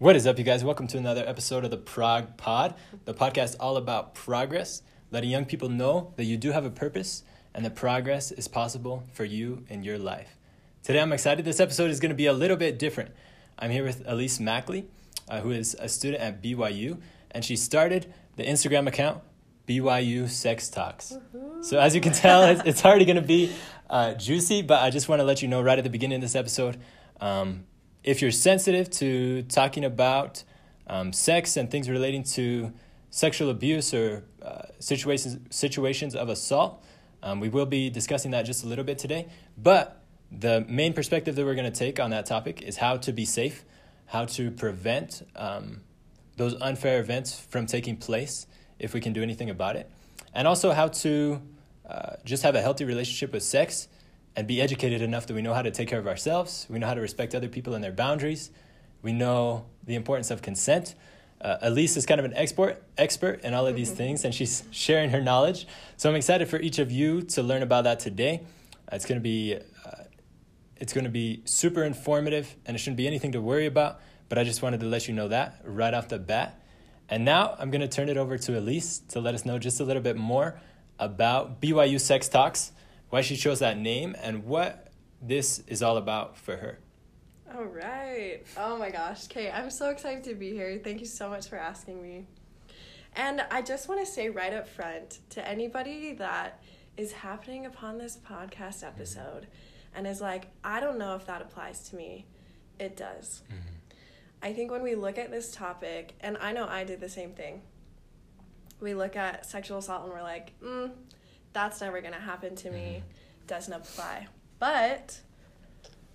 What is up, you guys? Welcome to another episode of the Prog Pod, the podcast all about progress, letting young people know that you do have a purpose and that progress is possible for you in your life. Today, I'm excited. This episode is going to be a little bit different. I'm here with Elise Mackley, uh, who is a student at BYU, and she started the Instagram account BYU Sex Talks. So, as you can tell, it's, it's already going to be uh, juicy, but I just want to let you know right at the beginning of this episode. Um, if you're sensitive to talking about um, sex and things relating to sexual abuse or uh, situations situations of assault, um, we will be discussing that just a little bit today. But the main perspective that we're going to take on that topic is how to be safe, how to prevent um, those unfair events from taking place if we can do anything about it, and also how to uh, just have a healthy relationship with sex and be educated enough that we know how to take care of ourselves, we know how to respect other people and their boundaries, we know the importance of consent. Uh, Elise is kind of an expert expert in all of these things, and she's sharing her knowledge. So I'm excited for each of you to learn about that today. Uh, it's going to be uh, it's going to be super informative, and it shouldn't be anything to worry about. But I just wanted to let you know that right off the bat. And now I'm going to turn it over to Elise to let us know just a little bit more about BYU Sex Talks why she chose that name, and what this is all about for her. All right. Oh my gosh. Okay, I'm so excited to be here. Thank you so much for asking me. And I just want to say right up front to anybody that is happening upon this podcast episode and is like, I don't know if that applies to me. It does. Mm-hmm. I think when we look at this topic, and I know I did the same thing, we look at sexual assault and we're like, mm, that's never going to happen to me, mm-hmm. doesn't apply. But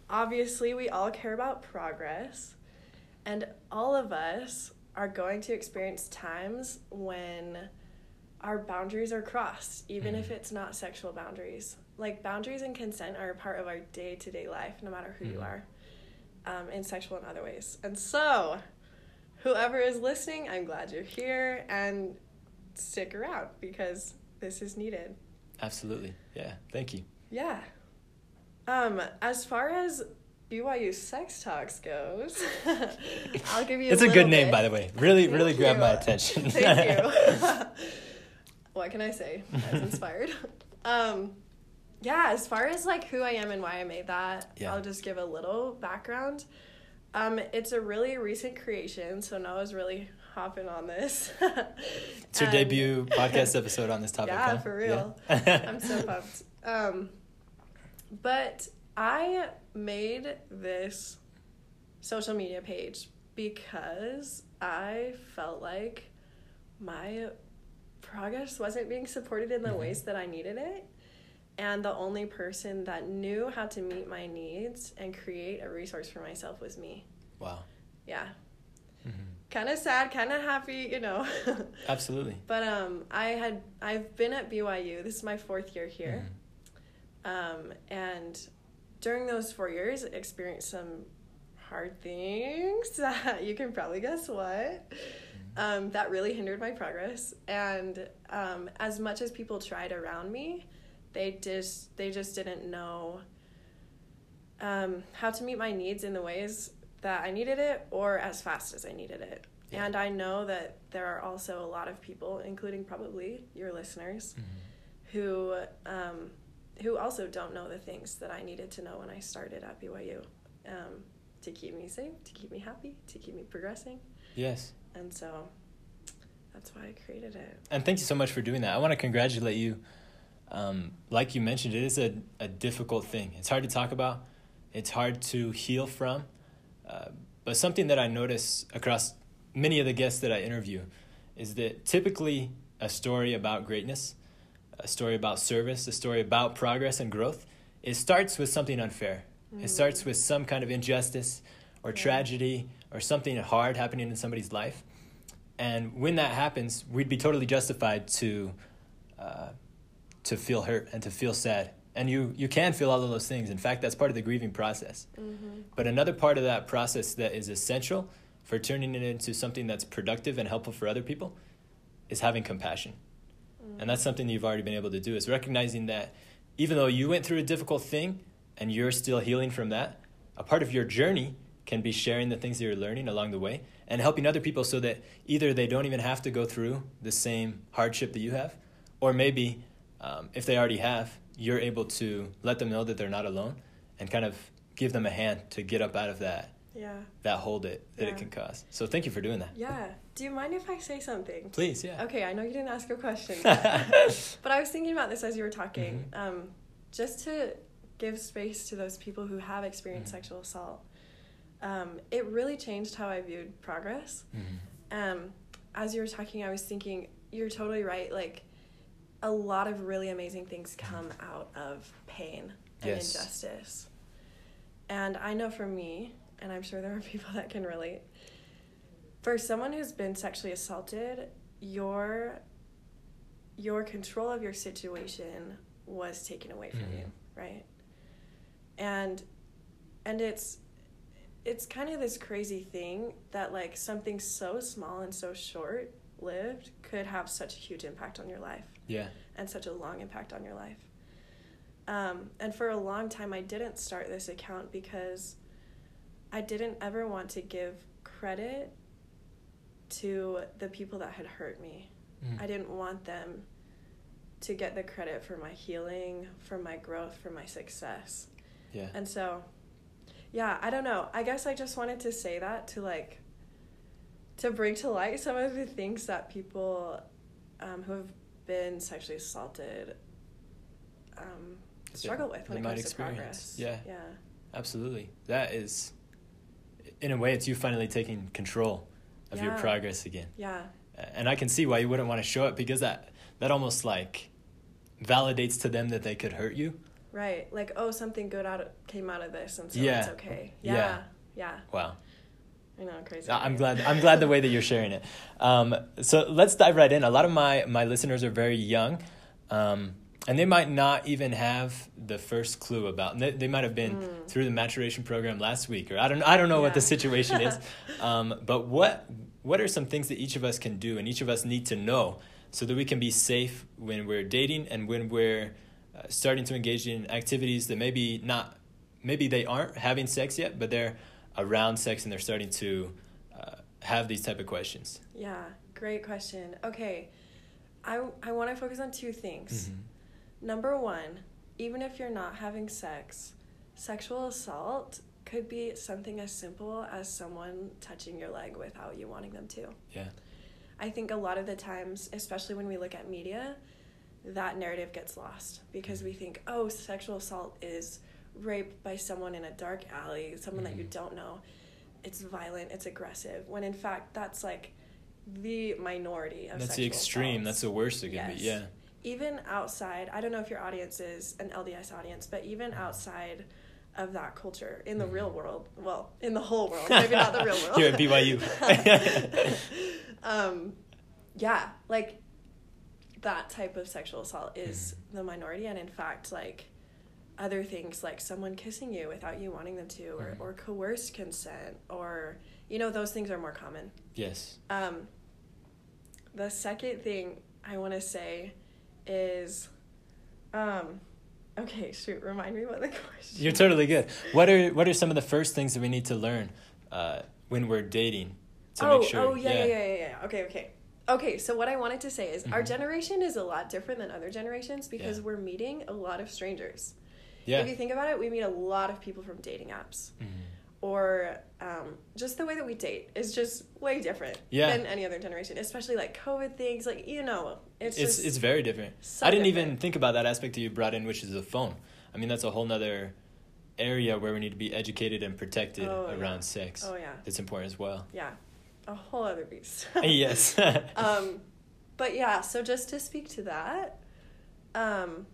obviously, we all care about progress, and all of us are going to experience times when our boundaries are crossed, even mm-hmm. if it's not sexual boundaries. Like, boundaries and consent are a part of our day to day life, no matter who mm-hmm. you are, um, in sexual and other ways. And so, whoever is listening, I'm glad you're here and stick around because this is needed. Absolutely. Yeah. Thank you. Yeah. Um, as far as BYU Sex Talks goes, I'll give you. It's a, a good name, by the way. Really, really grabbed my attention. Thank you. what can I say? I was inspired. Um, yeah. As far as like who I am and why I made that, yeah. I'll just give a little background. Um, it's a really recent creation, so Noah's really hopping on this. it's your debut podcast episode on this topic. Yeah, huh? for real. Yeah. I'm so pumped. Um, but I made this social media page because I felt like my progress wasn't being supported in the mm-hmm. ways that I needed it. And the only person that knew how to meet my needs and create a resource for myself was me. Wow. Yeah. Mm-hmm kind of sad, kind of happy, you know. Absolutely. But um, I had I've been at BYU. This is my fourth year here, mm-hmm. um, and during those four years, experienced some hard things. That you can probably guess what. Mm-hmm. Um, that really hindered my progress, and um, as much as people tried around me, they just they just didn't know um, how to meet my needs in the ways that I needed it or as fast as I needed it. Yeah. And I know that there are also a lot of people, including probably your listeners, mm-hmm. who um, who also don't know the things that I needed to know when I started at BYU um, to keep me safe, to keep me happy, to keep me progressing. Yes. And so that's why I created it. And thank you so much for doing that. I want to congratulate you. Um, like you mentioned, it is a, a difficult thing. It's hard to talk about. It's hard to heal from. Uh, but something that I notice across many of the guests that I interview is that typically a story about greatness, a story about service, a story about progress and growth, it starts with something unfair. Mm. It starts with some kind of injustice or yeah. tragedy or something hard happening in somebody's life. And when that happens, we'd be totally justified to uh, to feel hurt and to feel sad and you you can feel all of those things in fact that's part of the grieving process mm-hmm. but another part of that process that is essential for turning it into something that's productive and helpful for other people is having compassion mm-hmm. and that's something that you've already been able to do is recognizing that even though you went through a difficult thing and you're still healing from that a part of your journey can be sharing the things that you're learning along the way and helping other people so that either they don't even have to go through the same hardship that you have, or maybe um, if they already have, you're able to let them know that they're not alone and kind of give them a hand to get up out of that Yeah. that hold it that Yeah. it can cause. So thank you for doing that. Yeah. Do you mind if I say something? Please, yeah. Okay, I know you didn't ask a question, but I was thinking about this as you were talking. Mhm. Um, just to give space to those people who have experienced Mhm. sexual assault, um, it really changed how I viewed progress. Mhm. Um, as you were talking, I was thinking you're totally right. Like, a lot of really amazing things come out of pain and Yes. injustice. And I know for me, and I'm sure there are people that can relate, for someone who's been sexually assaulted, your your control of your situation was taken away from Mhm. you, right? And and it's it's kind of this crazy thing that like something so small and so short lived could have such a huge impact on your life Yeah. and such a long impact on your life. Um, and for a long time, I didn't start this account because I didn't ever want to give credit to the people that had hurt me. Mm. I didn't want them to get the credit for my healing, for my growth, for my success. Yeah. And so, yeah, I don't know. I guess I just wanted to say that to like, to bring to light some of the things that people um, who have been sexually assaulted um, struggle with when it comes to experience. progress. Yeah. Yeah. Absolutely. That is, in a way, it's you finally taking control of your progress again. Yeah. And I can see why you wouldn't want to show it because that that almost like validates to them that they could hurt you. Right. Like, oh, something good out of, came out of this, and so Yeah. it's okay. Yeah. Yeah. Yeah. Wow. I know, crazy. I'm glad. I'm glad the way that you're sharing it. Um, so let's dive right in. A lot of my my listeners are very young, um, and they might not even have the first clue about. They, they might have been Mm. through the maturation program last week, or I don't. I don't know what the situation is. um, but what what are some things that each of us can do, and each of us need to know, so that we can be safe when we're dating and when we're uh, starting to engage in activities that maybe not, maybe they aren't having sex yet, but they're around sex and they're starting to uh, have these type of questions. Yeah. Great question. Okay. I, I want to focus on two things. Mm-hmm. Number one, even if you're not having sex, sexual assault could be something as simple as someone touching your leg without you wanting them to. Yeah. I think a lot of the times, especially when we look at media, that narrative gets lost because we think, oh, sexual assault is rape by someone in a dark alley, someone that you Mhm. don't know. It's violent, it's aggressive, when in fact that's like the minority of That's the extreme. assaults That's the worst it can Yes. be. Yeah. even outside i don't know if your audience is an lds audience but even outside of that culture in the Mhm. real world well in the whole world maybe not the real world Here at BYU. um, yeah like that type of sexual assault is Mhm. the minority and in fact like other things like someone kissing you without you wanting them to or, or coerced consent or you know those things are more common Yes. um, the second thing I want to say is, um, okay, shoot, remind me what the question. You're totally good. What are what are some of the first things that we need to learn uh, when we're dating to oh, make sure? oh yeah, yeah, yeah, yeah, yeah. Okay, okay. Okay, so what I wanted to say is our Mhm. generation is a lot different than other generations because Yeah. we're meeting a lot of strangers. Yeah. If you think about it, we meet a lot of people from dating apps. Mhm. Or um, just the way that we date is just way different Yeah. than any other generation, especially like COVID things. Like, you know, it's It's it's very different. so I didn't different. even think about that aspect that you brought in, which is the phone. I mean, that's a whole nother area where we need to be educated and protected Oh, yeah. around sex. Oh, yeah. It's important as well. Yeah, a whole other beast. yes. um, but yeah, so just to speak to that, um,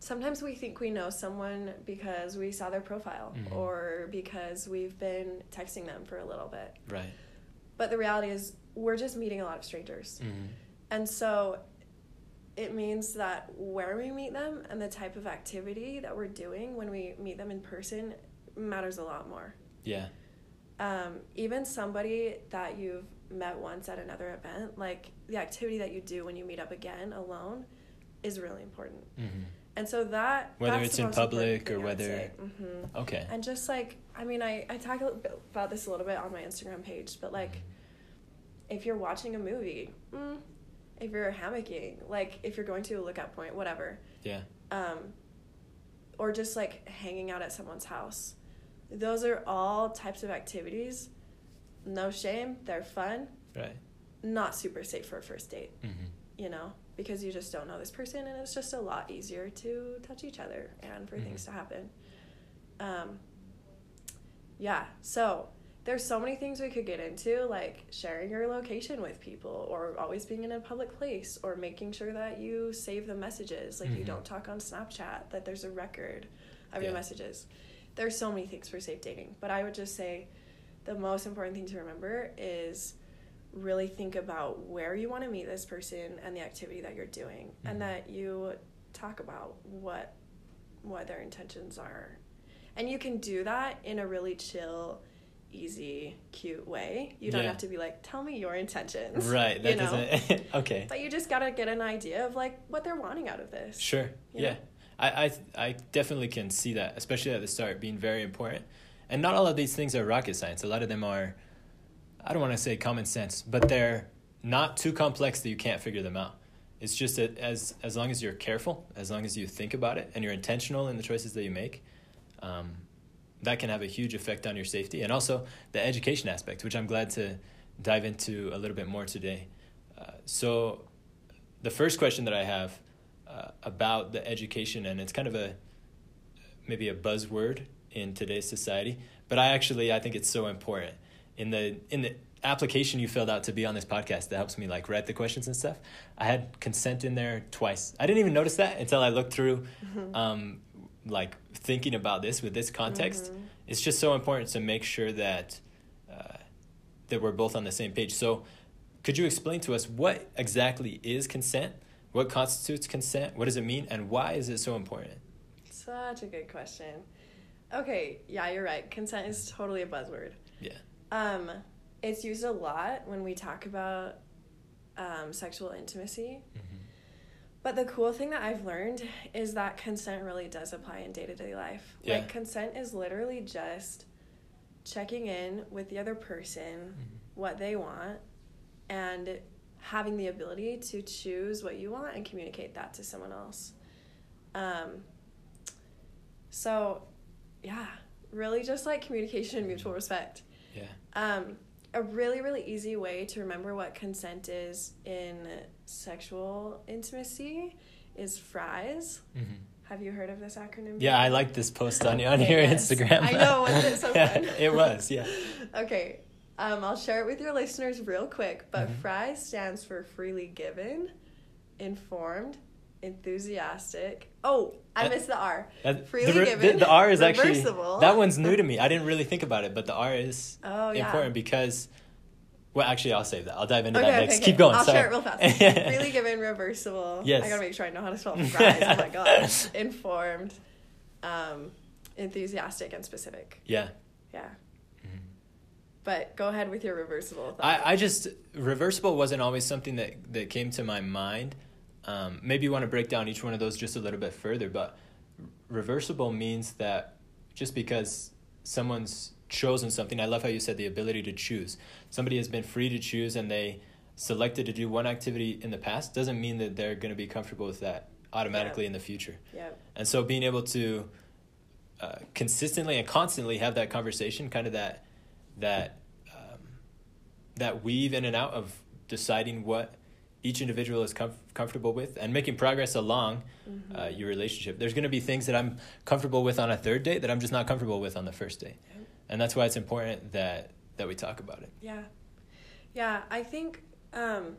sometimes we think we know someone because we saw their profile Mhm. or because we've been texting them for a little bit. right. But the reality is, we're just meeting a lot of strangers. Mhm. And so it means that where we meet them and the type of activity that we're doing when we meet them in person matters a lot more. Yeah. um, even somebody that you've met once at another event, like the activity that you do when you meet up again alone, is really important. Mm-hmm. And so that Whether it's in public or whether-. Mhm. Okay. And just like I mean, I I talk a bit about this a little bit on my Instagram page, but like if you're watching a movie, mm, if you're hammocking, like if you're going to a lookout point, whatever, Yeah. um, or just like hanging out at someone's house, those are all types of activities. No shame, they're fun, Right. not super safe for a first date, Mm-hmm. you know, because you just don't know this person, and it's just a lot easier to touch each other and for things Mhm. to happen. Um, yeah, so there's so many things we could get into, like sharing your location with people, or always being in a public place, or making sure that you save the messages, like you Mhm. don't talk on Snapchat, that there's a record of your messages. There's so many things for safe dating, but I would just say the most important thing to remember is really think about where you want to meet this person and the activity that you're doing Mhm. and that you talk about what what their intentions are and you can do that in a really chill easy cute way you don't Yeah. have to be like tell me your intentions Right. That you know? doesn't. okay. but you just gotta get an idea of like what they're wanting out of this Sure. Yeah. know? I, I I definitely can see that, especially at the start, being very important. And not all of these things are rocket science. A lot of them are, I don't want to say common sense, but they're not too complex that you can't figure them out. It's just that as as long as you're careful, as long as you think about it, and you're intentional in the choices that you make, um, that can have a huge effect on your safety and also the education aspect, which I'm glad to dive into a little bit more today. Uh, so, the first question that I have uh, about the education, and it's kind of a maybe a buzzword in today's society, but I actually I think it's so important in the in the application you filled out to be on this podcast that helps me like write the questions and stuff. I had consent in there twice. I didn't even notice that until I looked through, um, like thinking about this with this context. Mhm. It's just so important to make sure that uh, that we're both on the same page. So, could you explain to us what exactly is consent? What constitutes consent? What does it mean, and why is it so important? such a good question okay yeah you're right consent is totally a buzzword Yeah. Um, it's used a lot when we talk about um, sexual intimacy. But the cool thing that I've learned is that consent really does apply in day to day life. Yeah. Like, consent is literally just checking in with the other person, what they want, and having the ability to choose what you want and communicate that to someone else. Um, so, yeah, really just like communication and mutual respect. Yeah. Um, a really, really easy way to remember what consent is in sexual intimacy is FRIES. Mm-hmm. Have you heard of this acronym? Yeah, I like this post on on your yes. Instagram. I know, wasn't it so fun? it was, yeah. Okay, um, I'll share it with your listeners real quick. But Mhm. FRIES stands for freely given, informed, enthusiastic. Oh, I Uh, missed the R. That- Freely the, given, the, the R is actually reversible. that one's new to me. I didn't really think about it, but the R is Oh, yeah. important because. Well, actually, I'll save that. I'll dive into Okay, that next. okay. Keep going. I'll sorry. share it real fast. freely given, reversible. Yes. I gotta make sure I know how to spell fries. oh my god. Informed, um, enthusiastic, and specific. Yeah. Yeah. Mhm. But go ahead with your reversible thought. I, I just reversible wasn't always something that that came to my mind. Um, maybe you want to break down each one of those just a little bit further, but reversible means that just because someone's chosen something, I love how you said the ability to choose. Somebody has been free to choose and they selected to do one activity in the past doesn't mean that they're going to be comfortable with that automatically Yeah. in the future. yep. And so being able to uh, consistently and constantly have that conversation, kind of that that um, that weave in and out of deciding what each individual is comf- comfortable with and making progress along Mm-hmm. uh, your relationship. There's going to be things that I'm comfortable with on a third date that I'm just not comfortable with on the first date, Yep. and that's why it's important that that we talk about it. Yeah. Yeah, I think um,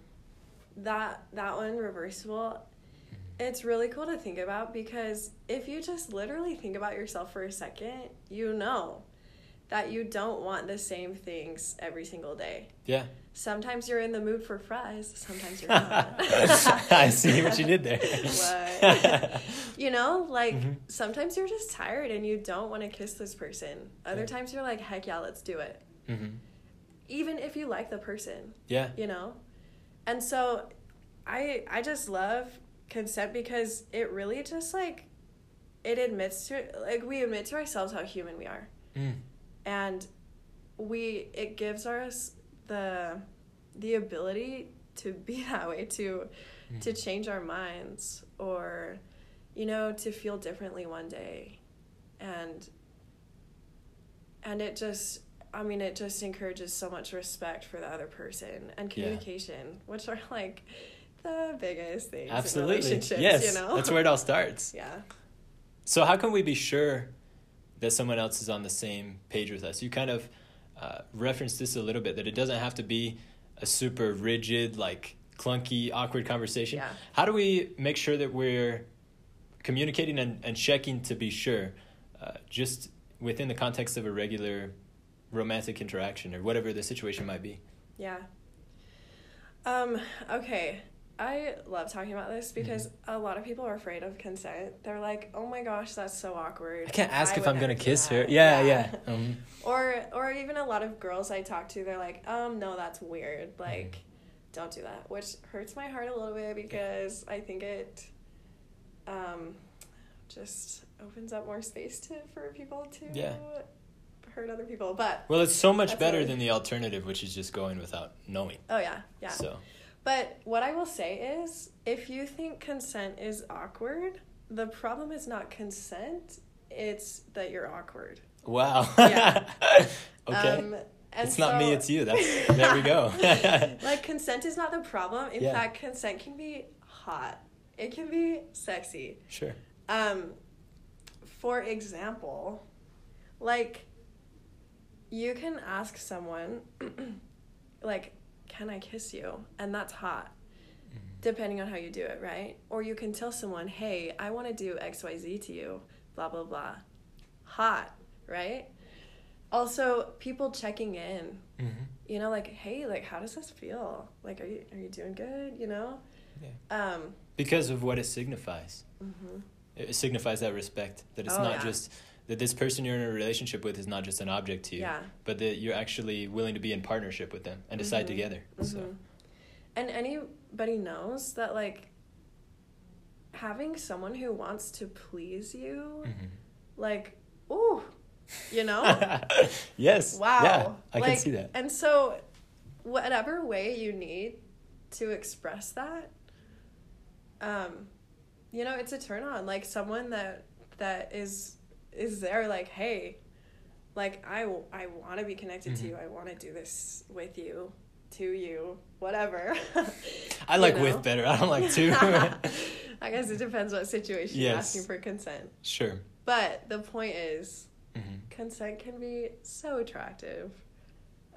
that that one reversible it's really cool to think about because if you just literally think about yourself for a second, you know that you don't want the same things every single day. Yeah, Sometimes you're in the mood for fries, sometimes you're not. I see what you did there. You know, like Mhm. sometimes you're just tired and you don't want to kiss this person. Other Yeah. times you're like, heck yeah, let's do it. hmm Even if you like the person Yeah. you know and so i i just love consent because it really just like it admits to like we admit to ourselves how human we are Mm. and we it gives us the the ability to be that way to to Mhm. change our minds or you know to feel differently one day and and it just i mean it just encourages so much respect for the other person and Yeah. communication which are like the biggest things in Absolutely. relationships Yes. you know That's where it all starts. yeah So how can we be sure that someone else is on the same page with us? You kind of uh, referenced this a little bit that it doesn't have to be a super rigid, like clunky, awkward conversation. Yeah. How do we make sure that we're communicating and, and checking to be sure, uh, just within the context of a regular romantic interaction or whatever the situation might be? Yeah. Um, okay. I love talking about this because Mm-hmm. a lot of people are afraid of consent. They're like, "Oh my gosh, that's so awkward." I can't ask if I'm gonna kiss her. that." Yeah, yeah. Um, Or or even a lot of girls I talk to, they're like, "Um, no, that's weird. Mm-hmm. Like, don't do that." Which hurts my heart a little bit because I think it um just opens up more space to for people to Yeah. hurt other people. But well, it's so much better than the alternative, which is just going without knowing. oh yeah, yeah. So. But what I will say is, if you think consent is awkward, the problem is not consent, it's that you're awkward. Wow. Yeah. okay. Um, it's not me, it's you. That's there we go. like consent is not the problem. In Yeah. fact, consent can be hot. It can be sexy. sure. Um, for example, like you can ask someone, like, "Can I kiss you?" and that's hot. depending on how you do it, right? Or you can tell someone, hey, I want to do XYZ to you, blah, blah, blah. Hot, right? Also, people checking in, Mm-hmm. you know, like, hey, like, how does this feel? Like, are you, are you doing good, you know? Yeah. Um, Because of what it signifies. mhm. It signifies that respect. That it's Oh, not yeah. just that this person you're in a relationship with is not just an object to you, Yeah. but that you're actually willing to be in partnership with them and decide Mhm. together. So Mhm. And anybody knows that, like, having someone who wants to please you, Mhm. like, ooh, you know? yes. Wow. Yeah, I can see that. And so, whatever way you need to express that, um, you know, it's a turn on. Like someone that that is is there, like, hey, like I I want to be connected to Mhm. you. I want to do this with you, to you, whatever. I You like know? with better. I don't like to. I guess it depends what situation Yes. you're asking for consent. sure. But the point is, hmm consent can be so attractive.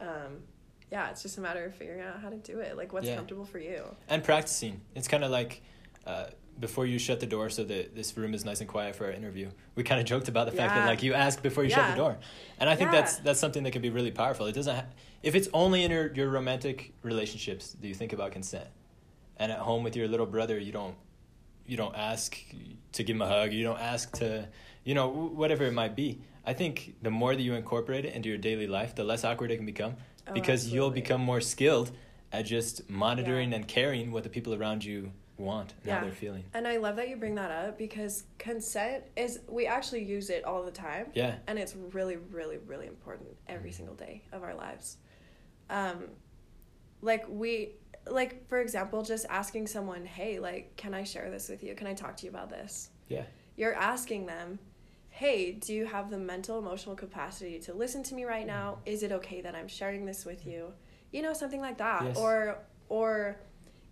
Um, yeah, it's just a matter of figuring out how to do it. Like, what's Yeah. comfortable for you? And practicing. It's kind of like uh, before you shut the door so that this room is nice and quiet for our interview. We kind of joked about the fact that like you ask before you shut the door. And I think Yeah. that's that's something that can be really powerful. It doesn't ha- if it's only in your, your romantic relationships do you think about consent. And at home with your little brother, you don't you don't ask to give him a hug, you don't ask to you know whatever it might be. I think the more that you incorporate it into your daily life, the less awkward it can become Oh, because you'll become more skilled at just monitoring Yeah. and caring what the people around you want and how Yeah. they're feeling. And I love that you bring that up because consent is, we actually use it all the time. Yeah. And it's really, really, really important every mm-hmm. single day of our lives. Um, like, we, like, for example, just asking someone, hey, like, can I share this with you? Can I talk to you about this? Yeah. you're asking them, hey, do you have the mental emotional capacity to listen to me right mm-hmm. now? Is it okay that I'm sharing this with mm-hmm. you? You know, something like that. Yes. Or or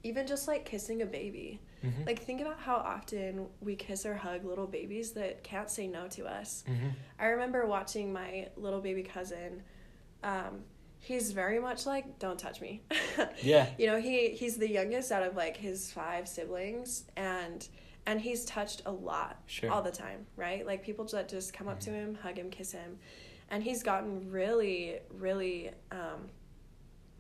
even just like kissing a baby. Mhm. Like think about how often we kiss or hug little babies that can't say no to us. Mhm. I remember watching my little baby cousin. Um, he's very much like, don't touch me. Yeah. You know, he he's the youngest out of like his five siblings, and and he's touched a lot Sure. Mm-hmm. all the time, right? Like people that just come up to him, hug him, kiss him, and he's gotten really, really, um,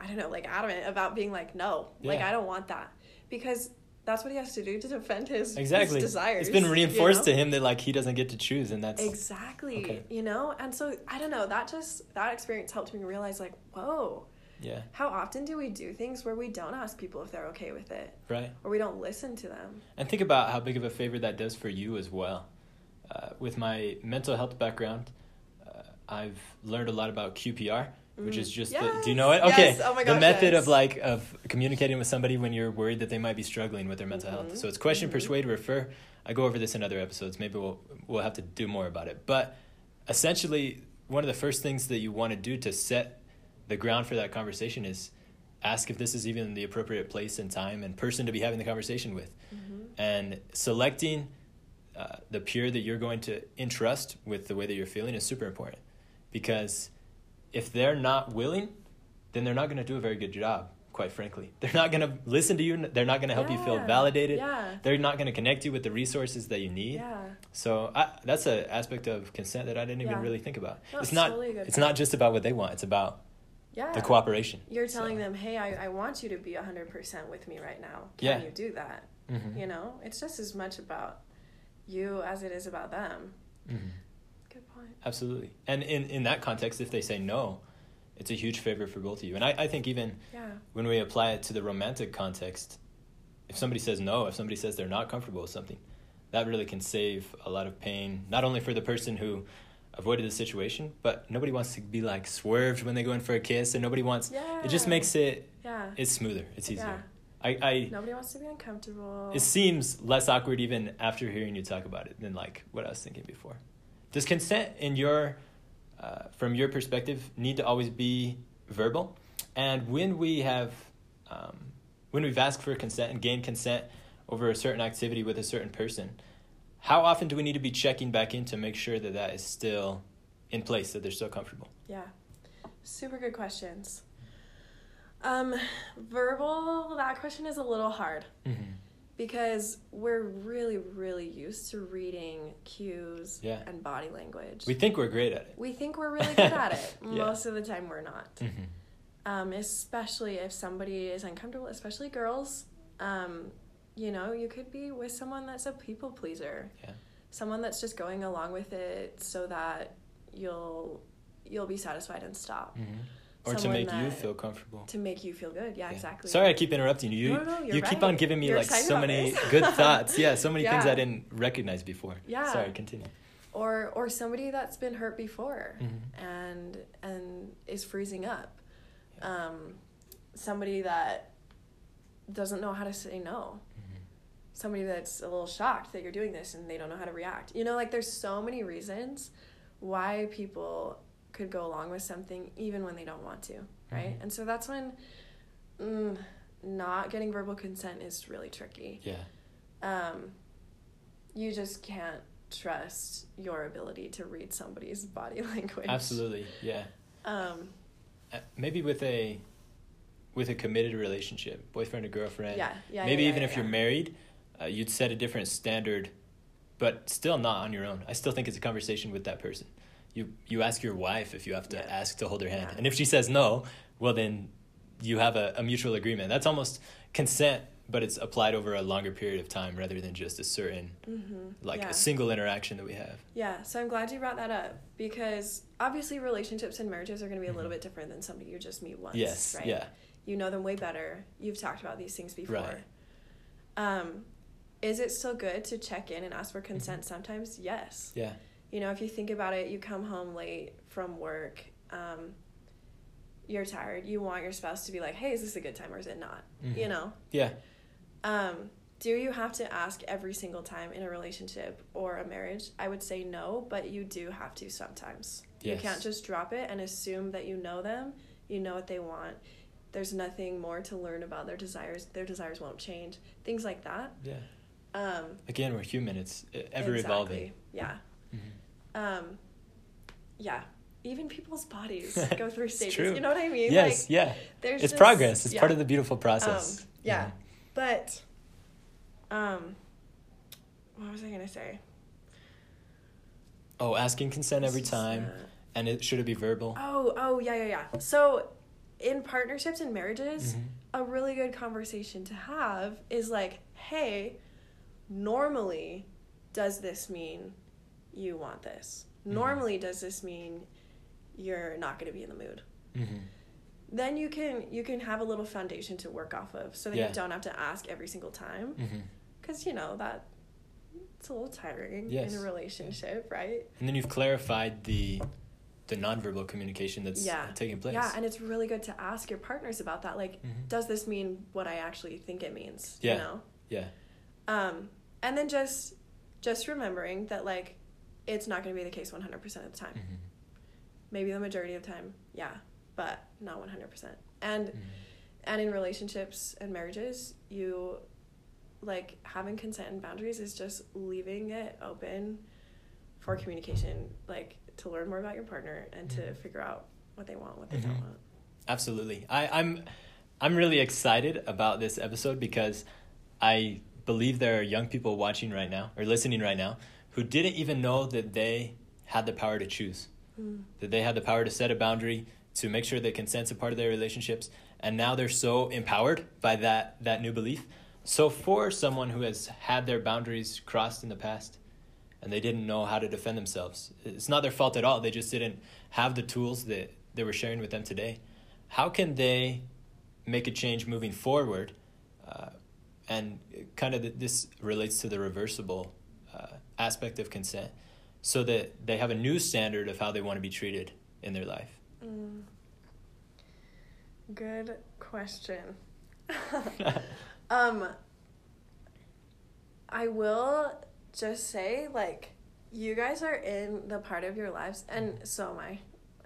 I don't know, like adamant about being like, no, like I don't want that because that's what he has to do to defend his Exactly. his desires. It's been you reinforced know? to him that like he doesn't get to choose and that's Exactly. Okay. You know? And so I don't know, that just that experience helped me realize like, whoa, Yeah. How often do we do things where we don't ask people if they're okay with it Right. or we don't listen to them? And think about how big of a favor that does for you as well. Uh, with my mental health background, uh, I've learned a lot about QPR, which is Mm. just the, do you know it? yes. Okay, Oh my the method yes. of like of communicating with somebody when you're worried that they might be struggling with their mental Mhm, health. So it's question, mhm. persuade, refer. I go over this in other episodes. Maybe we'll we'll have to do more about it. But essentially, one of the first things that you want to do to set the ground for that conversation is ask if this is even the appropriate place and time and person to be having the conversation with Mm-hmm. and selecting uh, the peer that you're going to entrust with the way that you're feeling is super important because if they're not willing then they're not going to do a very good job quite frankly they're not going to listen to you they're not going to help you feel validated Yeah. they're not going to connect you with the resources that you need Yeah. so I, that's an aspect of consent that i didn't even Yeah. really think about No, it's it's not totally it's point. not just about what they want it's about Yeah. the cooperation You're telling So, them, hey, I, I want you to be 100% with me right now. Can Yeah. you do that? mhm, You know, it's just as much about you as it is about them. mhm. Point. Absolutely. And in, in that context, if they say no, it's a huge favor for both of you. And I, I think even Yeah. when we apply it to the romantic context, if somebody says no, if somebody says they're not comfortable with something, that really can save a lot of pain, not only for the person who avoided the situation, but nobody wants to be like swerved when they go in for a kiss, and nobody wants. Yeah. It just makes it. Yeah. It's smoother. It's easier. Yeah. I, I Nobody wants to be uncomfortable. it seems less awkward even after hearing you talk about it than like what I was thinking before. Does consent in your, uh, from your perspective, need to always be verbal? And when we have, um, when we've asked for consent and gained consent over a certain activity with a certain person, how often do we need to be checking back in to make sure that that is still in place, that they're still comfortable? Yeah. Super good questions. Um, verbal, that question is a little hard Mm-hmm. Because we're really, really used to reading cues Yeah. and body language. We think we're great at it. We think we're really good at it. Yeah. Most of the time, we're not. Mm-hmm. Um, especially if somebody is uncomfortable, especially girls. Um, you know, you could be with someone that's a people pleaser. Yeah. Someone that's just going along with it so that you'll you'll be satisfied and stop. Mm-hmm. Or to make you feel comfortable. To make you feel good. Yeah, Yeah. exactly. Sorry, I keep interrupting you. You, No, no, you're you keep right. on giving me You're like so many good thoughts. Yeah, so many things I didn't recognize before. Yeah. Sorry, continue. Or or somebody that's been hurt before Mhm. and and is freezing up. Um, somebody that doesn't know how to say no. Mhm. somebody that's a little shocked that you're doing this and they don't know how to react. You know, like there's so many reasons why people could go along with something even when they don't want to, right? Mhm. And so that's when mm, not getting verbal consent is really tricky. Yeah. Um, you just can't trust your ability to read somebody's body language. Absolutely. Yeah. Um, Uh, Maybe with a with a committed relationship, boyfriend or girlfriend. yeah, yeah. Maybe yeah, even yeah, if you're married, uh, you'd set a different standard, but still not on your own. I still think it's a conversation with that person. You you ask your wife if you have to Yeah. ask to hold her hand, Yeah. and if she says no, well then you have a, a mutual agreement. That's almost consent, but it's applied over a longer period of time rather than just a certain Mhm, like yeah. a single interaction that we have. Yeah, so I'm glad you brought that up because obviously relationships and marriages are going to be a little Mhm. bit different than somebody you just meet once. yes. right? Yeah. You know them way better. You've talked about these things before. Right. Um, is it still good to check in and ask for consent sometimes? Yes. Yeah. You know, if you think about it, you come home late from work, um, you're tired, you want your spouse to be like, hey, is this a good time or is it not? Mhm. You know? Yeah. Um, do you have to ask every single time in a relationship or a marriage? I would say no, but you do have to sometimes. Yes. You can't just drop it and assume that you know them, you know what they want. There's nothing more to learn about their desires. Their desires won't change. Things like that. Yeah. Um, Again, we're human. It's ever exactly. evolving. Yeah. Mhm. Um, yeah. Even people's bodies go through stages. You know what I mean? Yes. Like, yeah. there's It's just- progress. It's yeah. part of the beautiful process. Um, yeah. Mhm. But, um, what was I gonna say? Oh, asking consent every time, uh, and it should it be verbal? Oh, oh, yeah, yeah, yeah. So, in partnerships and marriages, Mhm. a really good conversation to have is like, hey, normally, does this mean you want this? Mhm. Normally, does this mean you're not going to be in the mood? Mhm. then you can you can have a little foundation to work off of so that Yeah. you don't have to ask every single time because you know that it's a little tiring Yes. in a relationship right And then you've clarified the the nonverbal communication that's Yeah. taking place. yeah and it's really good to ask your partners about that like Mhm. does this mean what i actually think it means Yeah. you know yeah. um and then just just remembering that like it's not going to be the case 100% of the time Mhm. maybe the majority of the time yeah but not 100% and Mhm. and in relationships and marriages you like having consent and boundaries is just leaving it open for communication like to learn more about your partner and to Mhm. figure out what they want what they don't want Absolutely. I, I'm I'm really excited about this episode because I believe there are young people watching right now or listening right now who didn't even know that they had the power to choose. Mm. That they had the power to set a boundary, to make sure that consent's a part of their relationships, and now they're so empowered by that that new belief. So for someone who has had their boundaries crossed in the past and they didn't know how to defend themselves, it's not their fault at all. They just didn't have the tools that they were sharing with them today. How can they make a change moving forward? Uh, and kind of th- this relates to the reversible uh, aspect of consent, so that they have a new standard of how they want to be treated in their life. Mm. good question um i will just say like you guys are in the part of your lives and so am i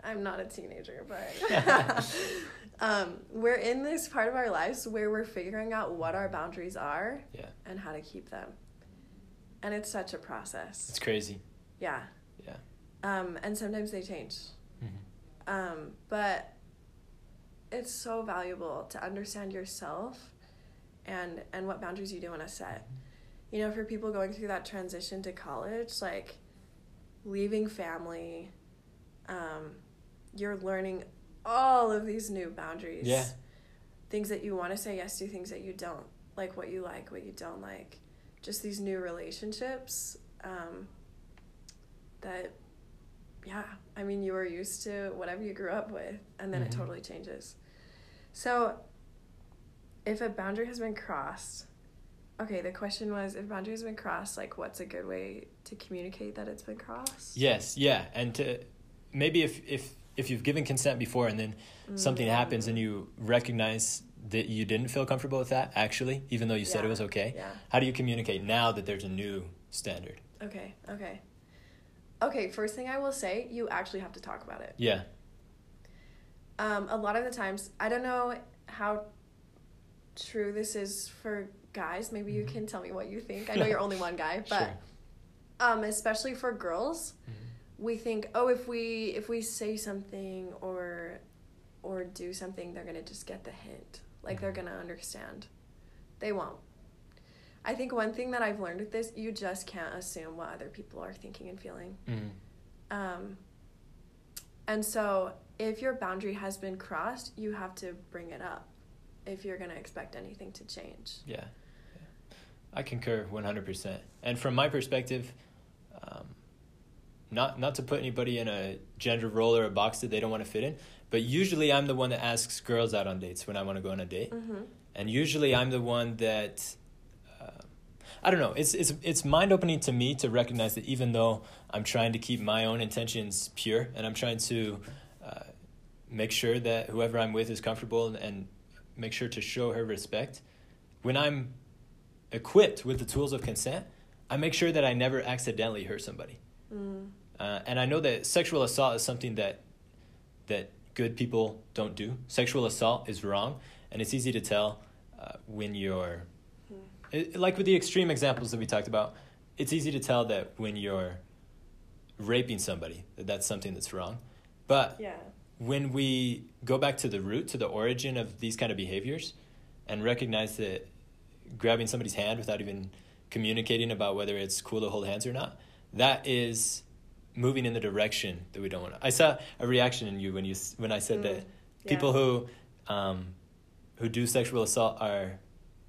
i'm not a teenager but um, we're in this part of our lives where we're figuring out what our boundaries are Yeah, and how to keep them and it's such a process it's crazy. yeah Yeah. um, and sometimes they change Mhm. um, but it's so valuable to understand yourself and and what boundaries you do want to set. You know, for people going through that transition to college, like leaving family, um, you're learning all of these new boundaries. Yeah. Things that you want to say yes to, things that you don't like, what you like, what you don't like. Just these new relationships um, that yeah, I mean, you were used to whatever you grew up with, and then it Mhm. totally changes. So, if a boundary has been crossed, okay, the question was if a boundary has been crossed, like, what's a good way to communicate that it's been crossed? Yes, yeah, and to maybe if if if you've given consent before and then something happens and you recognize that you didn't feel comfortable with that actually, even though you said it was okay. Yeah. How do you communicate now that there's a new standard? Okay, okay. Okay, first thing I will say, you actually have to talk about it. Yeah. Um, a lot of the times, I don't know how true this is for guys. Maybe you Mhm. can tell me what you think. I know you're only one guy, but Sure. um, especially for girls, Mhm. we think, oh, if we if we say something or or do something, they're gonna just get the hint. Like they're Mhm. gonna understand. They won't. I think one thing that I've learned with this, you just can't assume what other people are thinking and feeling. Mhm. Um, and so, if your boundary has been crossed, you have to bring it up if you're going to expect anything to change. Yeah. yeah. I concur 100%. And from my perspective, um, not not to put anybody in a gender role or a box that they don't want to fit in, but usually I'm the one that asks girls out on dates when I want to go on a date. Mm-hmm. and usually I'm the one that uh, I don't know. It's it's it's mind opening to me to recognize that even though I'm trying to keep my own intentions pure and I'm trying to uh, make sure that whoever I'm with is comfortable and, and make sure to show her respect, when I'm equipped with the tools of consent, I make sure that I never accidentally hurt somebody. Mm. Uh, and I know that sexual assault is something that that good people don't do. Sexual assault is wrong, and it's easy to tell uh, when you're Hmm. it, like with the extreme examples that we talked about. It's easy to tell that when you're raping somebody that that's something that's wrong. But Yeah. when we go back to the root, to the origin of these kind of behaviors, and recognize that grabbing somebody's hand without even communicating about whether it's cool to hold hands or not, that is moving in the direction that we don't want. to. I saw a reaction in you when you when I said Mm, that yeah. people who um, who do sexual assault are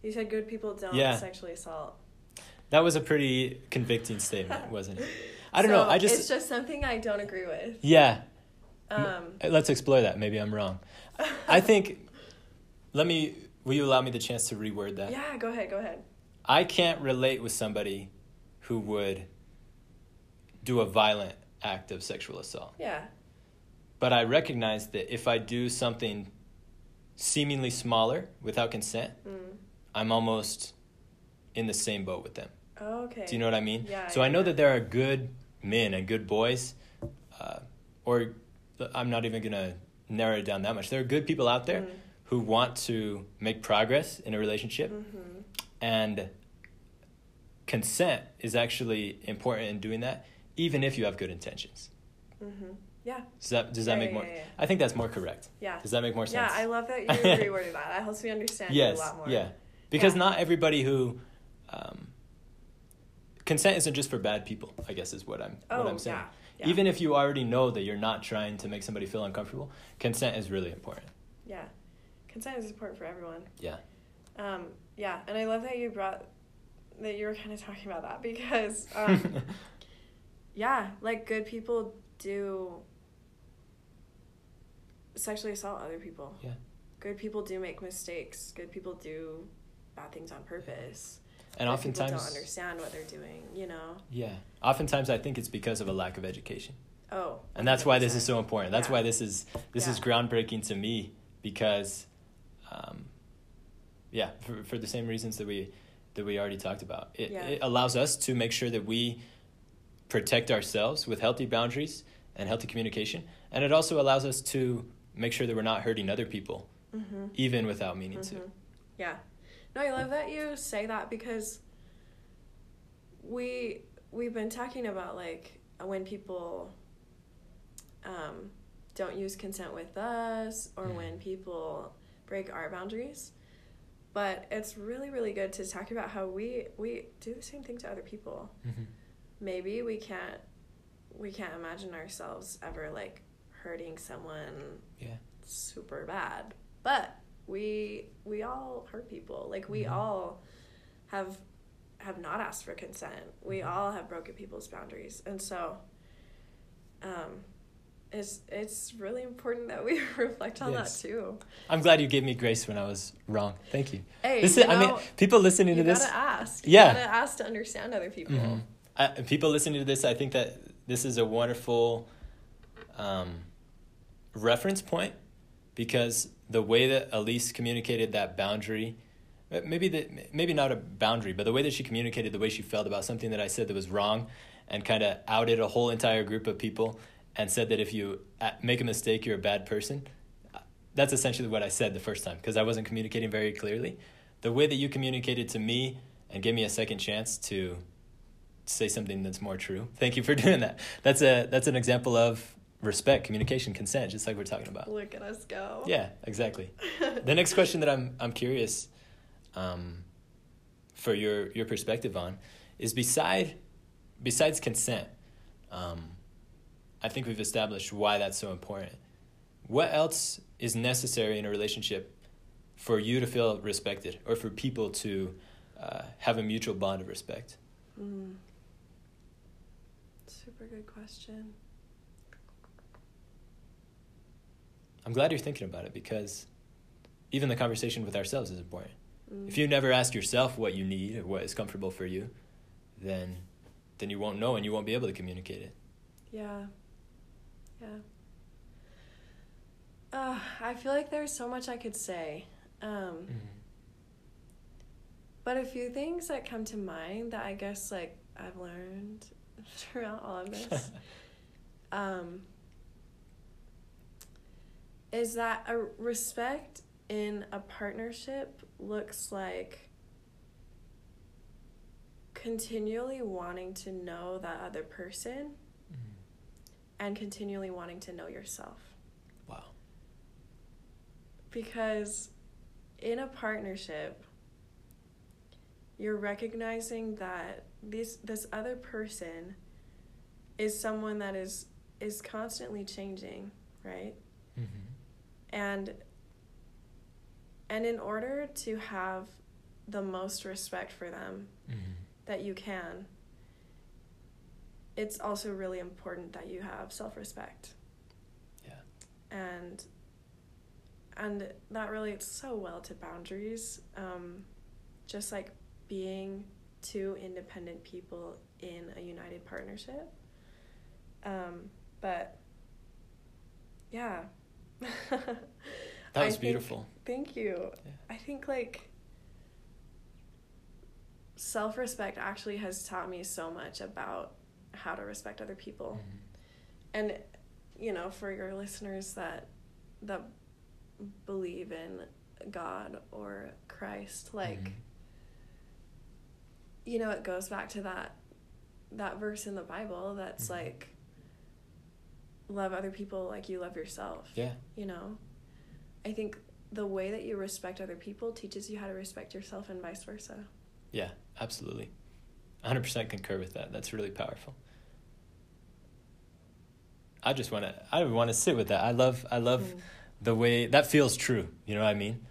You said good people don't Yeah. sexually assault. that was a pretty convicting statement, wasn't it? I don't know. I just it's just something I don't agree with. Yeah. Um, Let's explore that. Maybe I'm wrong. I think. Let me. Will you allow me the chance to reword that? yeah, go ahead, go ahead. I can't relate with somebody who would do a violent act of sexual assault. Yeah. But I recognize that if I do something seemingly smaller without consent, Mm. I'm almost in the same boat with them. Okay. Do you know what I mean? Yeah, So yeah, I know that there are good men and good boys, uh, or I'm not even gonna narrow it down that much. There are good people out there Mm. who want to make progress in a relationship, Mhm. and consent is actually important in doing that, even if you have good intentions. Mhm. Yeah. Does that does that Yeah, make yeah, more? yeah. I think that's more correct. Yeah. Does that make more sense? Yeah. I love that you reworded that. That helps me understand yes, a lot more. yeah, because not everybody who. Um, consent isn't just for bad people. I guess is what I'm what Oh, I'm saying. yeah, yeah. Even if you already know that you're not trying to make somebody feel uncomfortable, consent is really important. Yeah. Consent is important for everyone. Yeah. Um, yeah, and I love that you brought that you were kind of talking about that because um, yeah, like good people do sexually assault other people. Yeah. Good people do make mistakes. Good people do bad things on purpose. and Good people oftentimes, don't understand what they're doing. You know. yeah, oftentimes I think it's because of a lack of education. Oh. and that's why this is so important that's Yeah. why this is this is groundbreaking to me because um, yeah for, for the same reasons that we that we already talked about it, Yeah. it allows us to make sure that we protect ourselves with healthy boundaries and healthy communication and it also allows us to make sure that we're not hurting other people Mhm. even without meaning to Mhm. Yeah. No, I love that you say that because we we've been talking about like when people um, don't use consent with us or Mhm. when people break our boundaries. But it's really really good to talk about how we we do the same thing to other people. Mhm. Maybe we can't we can't imagine ourselves ever like hurting someone yeah super bad but we we all hurt people like we Mhm. all have have not asked for consent we Mhm. all have broken people's boundaries and so um it's it's really important that we reflect on Yes. that too i'm glad you gave me grace when i was wrong thank you hey this you is i mean people listening to this gotta ask Yeah. you gotta ask to understand other people Mhm. I, people listening to this, I think that this is a wonderful um, reference point because the way that Elise communicated that boundary, uh, maybe that maybe not a boundary, but the way that she communicated the way she felt about something that I said that was wrong, and kind of outed a whole entire group of people, and said that if you uh, make a mistake, you're a bad person. Uh, That's essentially what I said the first time because I wasn't communicating very clearly. The way that you communicated to me and gave me a second chance to say something that's more true. Thank you for doing that. That's a that's an example of respect, communication, consent, just like we're talking about. look at us go Yeah, exactly. the next question that I'm I'm curious um, for your your perspective on is beside besides consent. Um, I think we've established why that's so important. What else is necessary in a relationship for you to feel respected, or for people to uh, have a mutual bond of respect? mm. Super good question I'm glad you're thinking about it because even the conversation with ourselves is important. Mm. If you never ask yourself what you need or what is comfortable for you, then then you won't know and you won't be able to communicate it. Yeah. Yeah. Uh, I feel like there's so much I could say. Um, but a few things that come to mind that I guess like I've learned throughout all of this um, is that a respect in a partnership looks like continually wanting to know that other person and continually wanting to know yourself. Wow. Because in a partnership, you're recognizing that this this other person is someone that is is constantly changing, right? And and in order to have the most respect for them that you can, it's also really important that you have self-respect. Yeah. and and that relates so well to boundaries um, just like being two independent people in a united partnership um, but yeah That was think- beautiful. thank you Yeah. i think like self-respect actually has taught me so much about how to respect other people Mhm. and you know for your listeners that that believe in god or christ like Mhm. You know it goes back to that that verse in the bible that's Mhm. like love other people like you love yourself Yeah. you know i think the way that you respect other people teaches you how to respect yourself and vice versa Yeah, absolutely. 100% concur with that. That's really powerful. I just want to I want to sit with that. I love I love Mm. the way that feels true, you know what I mean?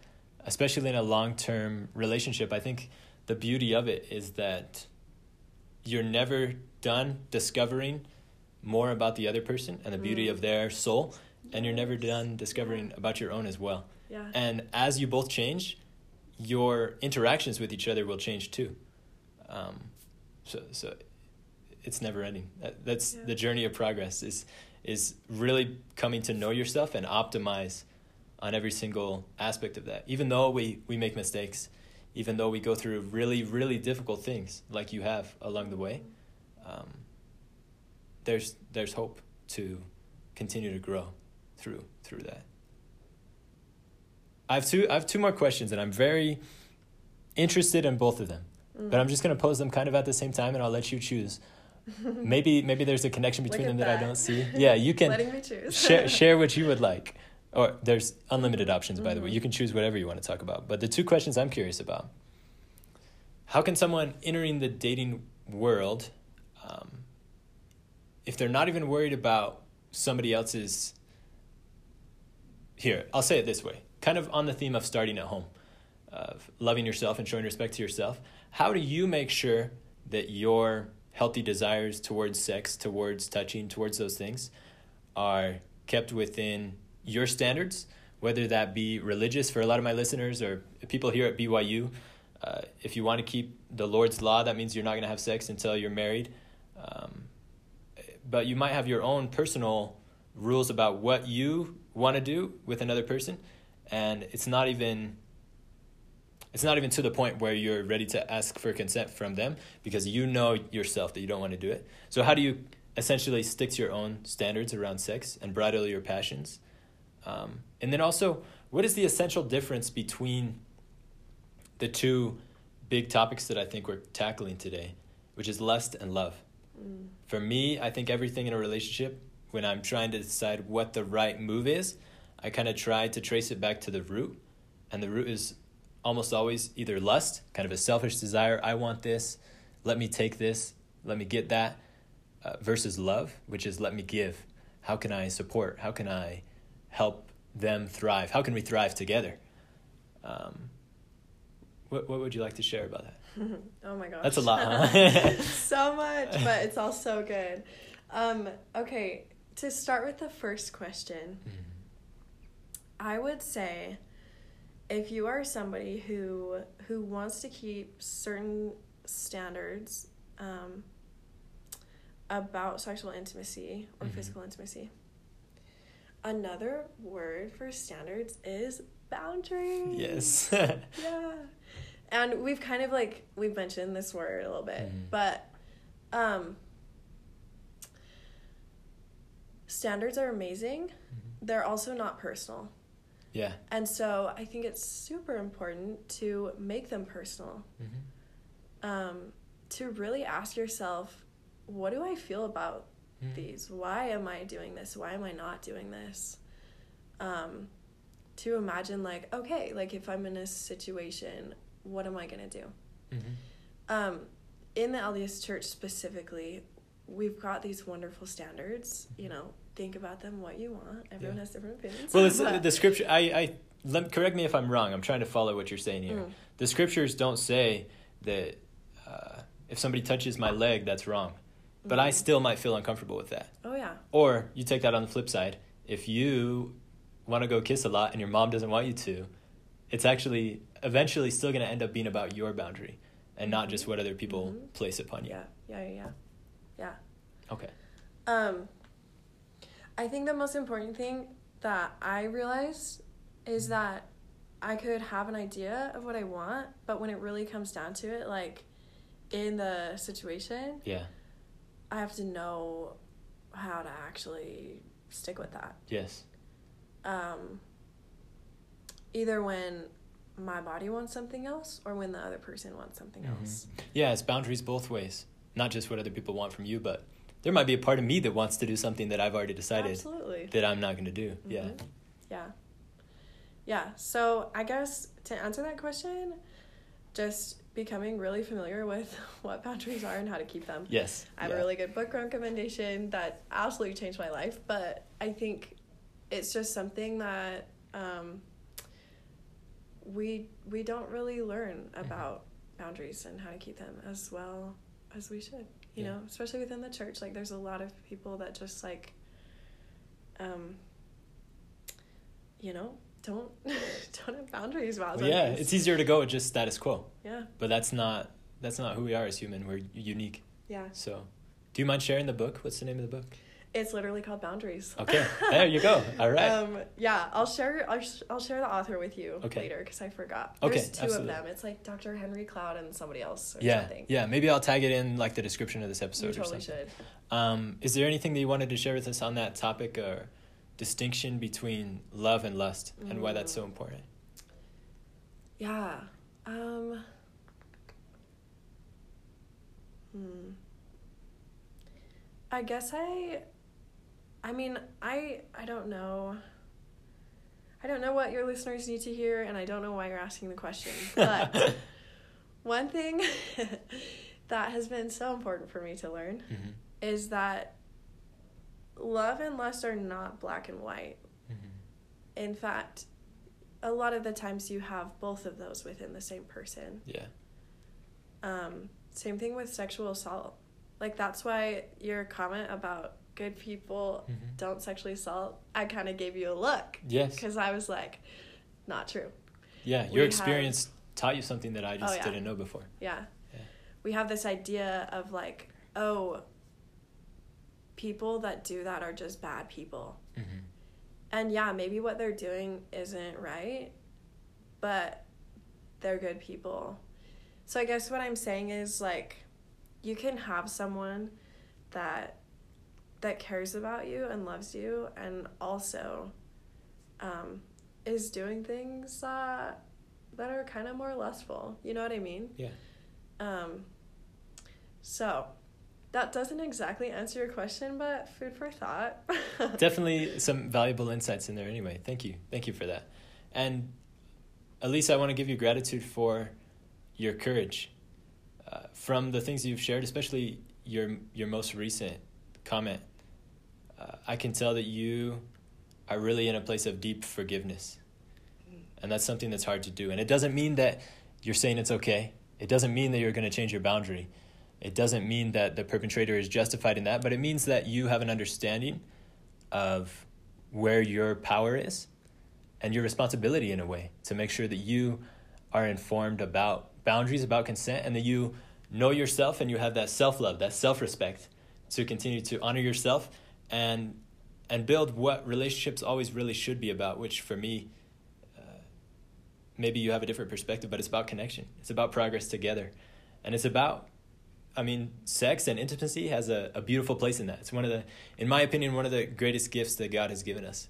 Especially in a long-term relationship. I think the beauty of it is that you're never done discovering more about the other person and the beauty Mm. of their soul and you're never done discovering about your own as well. yeah And as you both change, your interactions with each other will change too. Um, so, so it's never ending. That, that's Yeah. the journey of progress. Is is really coming to know yourself and optimize on every single aspect of that. Even though we we make mistakes, even though we go through really really difficult things like you have along the way, um, there's there's hope to continue to grow through through that. I have two I have two more questions and I'm very interested in both of them. Mm. But I'm just gonna pose them kind of at the same time and I'll let you choose. Maybe maybe there's a connection between them at that, I don't see. Yeah, you can letting me choose share share what you would like. Or there's unlimited options by the way. Mhm. You can choose whatever you want to talk about. But the two questions I'm curious about. How can someone entering the dating world um, if they're not even worried about somebody else's here i'll say it this way kind of on the theme of starting at home of loving yourself and showing respect to yourself how do you make sure that your healthy desires towards sex towards touching towards those things are kept within your standards whether that be religious for a lot of my listeners or people here at byu uh, if you want to keep the lord's law that means you're not going to have sex until you're married. Um, but you might have your own personal rules about what you want to do with another person and it's not even it's not even to the point where you're ready to ask for consent from them because you know yourself that you don't want to do it. So how do you essentially stick to your own standards around sex and bridle your passions um, and then also what is the essential difference between the two big topics that i think we're tackling today which is lust and love Mm. for me, I think everything in a relationship, when I'm trying to decide what the right move is, I kind of try to trace it back to the root. And the root is almost always either lust, kind of a selfish desire, I want this, let me take this, let me get that, uh, versus love, which is let me give. How can I support? How can I help them thrive? How can we thrive together? Um, what, what would you like to share about that? oh my gosh. That's a lot, huh? so much, but it's all so good. Um, okay, to start with the first question, I would say if you are somebody who who wants to keep certain standards um, about sexual intimacy or Mhm. physical intimacy, another word for standards is boundaries. Yes. Yeah. And we've kind of like we've mentioned this word a little bit, Mhm. but um standards are amazing. They're also not personal. yeah. And so I think it's super important to make them personal. Mhm. Um to really ask yourself, what do I feel about Mhm. these? Why am I doing this? Why am I not doing this? Um, to imagine, like, okay, like if I'm in a situation, what am I going to do? Mhm. Um, in the LDS church specifically, we've got these wonderful standards. You know, think about them what you want. Everyone Yeah. has different opinions. Well, it's, the scripture. I, I let, correct me if I'm wrong. I'm trying to follow what you're saying here. Mm. The scriptures don't say that uh, if somebody touches my leg, that's wrong, but I Mhm. still might feel uncomfortable with that. Oh, yeah. Or you take that on the flip side. If you want to go kiss a lot and your mom doesn't want you to, it's actually eventually still going to end up being about your boundary and not just what other people Mhm. place upon you. Yeah, yeah, yeah, yeah. Yeah. Okay. Um, I think the most important thing that I realized is that I could have an idea of what I want, but when it really comes down to it, like in the situation, Yeah. I have to know how to actually stick with that. Yes. Um, either when my body wants something else or when the other person wants something Mhm. else. Yeah, it's boundaries both ways. Not just what other people want from you, but there might be a part of me that wants to do something that I've already decided Absolutely. that I'm not going to do. Yeah. Mhm. Yeah. Yeah. So I guess to answer that question, just becoming really familiar with what boundaries are and how to keep them. Yes. I have yeah. a really good book recommendation that absolutely changed my life, but I think it's just something that um, we we don't really learn Mm-hmm. about boundaries and how to keep them as well as we should. You Yeah. know, especially within the church. Like, there's a lot of people that just like, um, you know, don't don't have boundaries about Well, yeah, it's easier to go with just status quo, yeah, but that's not that's not who we are as human. We're unique. yeah. So, do you mind sharing the book? What's the name of the book? It's literally called Boundaries. Okay, there you go. All right. Um, yeah, I'll share. I'll, sh- I'll share the author with you Okay. later because I forgot. Okay, There's two absolutely. of them. It's like Dr. Henry Cloud and somebody else or yeah, something. yeah. Maybe I'll tag it in like the description of this you episode or totally something. should. Um, is there anything that you wanted to share with us on that topic or distinction between love and lust and why that's so Mm. important? Yeah. Um. Hmm. I guess I. I mean, I I don't know. I don't know what your listeners need to hear, and I don't know why you're asking the question. But one thing that has been so important for me to learn Mhm, is that love and lust are not black and white. mhm. In fact, a lot of the times you have both of those within the same person. Yeah. Um, same thing with sexual assault. Like that's why your comment about good people Mhm. don't sexually assault, I kind of gave you a look Yes. because I was like, not true. Yeah. we Your have- experience taught you something that I just Oh, yeah. didn't know before. Yeah. Yeah. We have this idea of like, oh, people that do that are just bad people. hmm And yeah, maybe what they're doing isn't right, but they're good people. So I guess what I'm saying is like you can have someone that that cares about you and loves you and also um, is doing things that that are kind of more lustful. You know what I mean? Yeah. Um, so that doesn't exactly answer your question, but food for thought. Definitely some valuable insights in there anyway. Thank you. Thank you for that. And Elise, I want to give you gratitude for your courage. Uh, from the things you've shared, especially your your most recent comment, uh, I can tell that you are really in a place of deep forgiveness. And that's something that's hard to do. And it doesn't mean that you're saying it's okay. It doesn't mean that you're going to change your boundary. It doesn't mean that the perpetrator is justified in that, but it means that you have an understanding of where your power is and your responsibility in a way to make sure that you are informed about boundaries, about consent, and that you know yourself and you have that self love, that self respect to continue to honor yourself and and build what relationships always really should be about, which for me, uh, maybe you have a different perspective, but it's about connection. It's about progress together. And it's about I mean, sex and intimacy has a, a beautiful place in that. It's one of the, in my opinion, one of the greatest gifts that God has given us.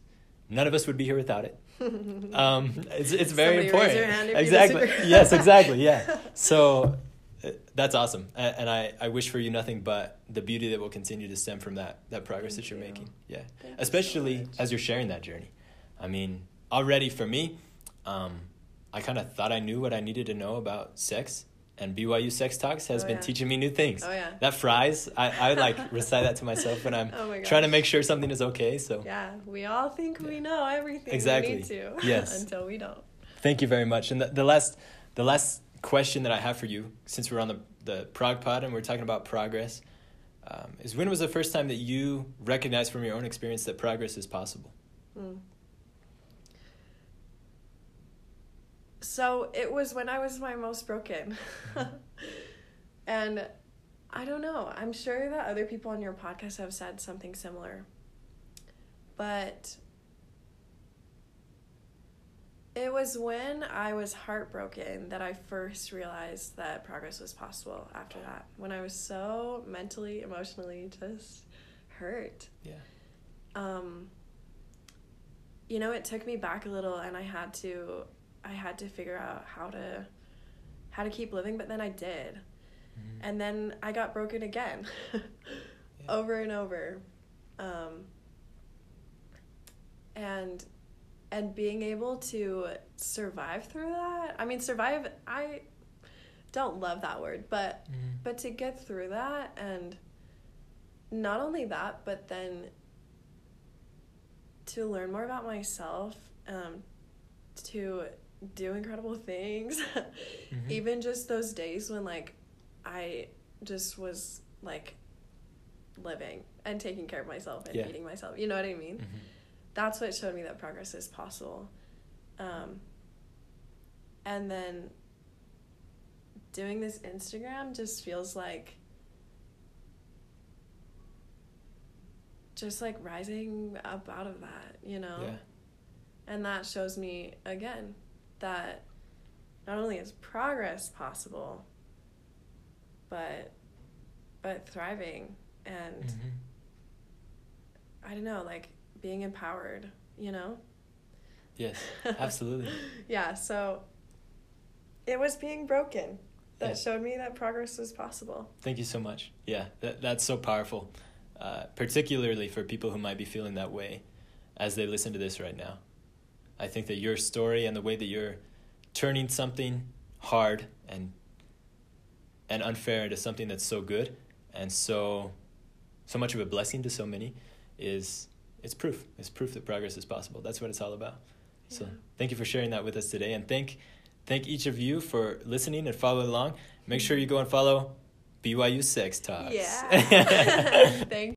None of us would be here without it. Um, it's it's very Somebody raise important. your hand if exactly. disagree. yes, exactly. Yeah. So uh, that's awesome, A- and I, I wish for you nothing but the beauty that will continue to stem from that that progress Thank that you're you. making. Yeah. Thank you so Especially as you're sharing that journey. I mean, already for me, um, I kind of thought I knew what I needed to know about sex, and BYU Sex Talks has Oh, been yeah. teaching me new things. Oh, yeah. That fries, I, I like recite that to myself when I'm Oh trying to make sure something is okay. So Yeah, we all think we know everything Exactly. we need to. Yes. until we don't. thank you very much. And the, the last the last question that I have for you, since we're on the the Prog Pod and we're talking about progress, um, is when was the first time that you recognized from your own experience that progress is possible? Mm. So it was when I was my most broken. and I don't know. I'm sure that other people on your podcast have said something similar. But it was when I was heartbroken that I first realized that progress was possible after that. When I was so mentally, emotionally just hurt. Yeah. Um you know, it took me back a little and I had to I had to figure out how to how to keep living, but then I did. Mhm. And then I got broken again. over and over. Um and and being able to survive through that. I mean, survive I don't love that word, but Mhm. but to get through that and not only that, but then to learn more about myself, um, to do incredible things. Mhm. Even just those days when like I just was like living and taking care of myself and Yeah. feeding myself. You know what I mean? Mhm. That's what showed me that progress is possible. Um, and then doing this Instagram just feels like just like rising up out of that, you know? Yeah. And that shows me again that not only is progress possible, but but thriving and Mhm. I don't know, like being empowered, you know? Yes, absolutely. yeah, so it was being broken that Yeah. showed me that progress was possible. Thank you so much. Yeah, that, that's so powerful, uh, particularly for people who might be feeling that way as they listen to this right now. I think that your story and the way that you're turning something hard and and unfair into something that's so good and so so much of a blessing to so many is it's proof. It's proof that progress is possible. That's what it's all about. So thank you for sharing that with us today and thank thank each of you for listening and following along. Make sure you go and follow BYU Sex Talks. Yeah. Thank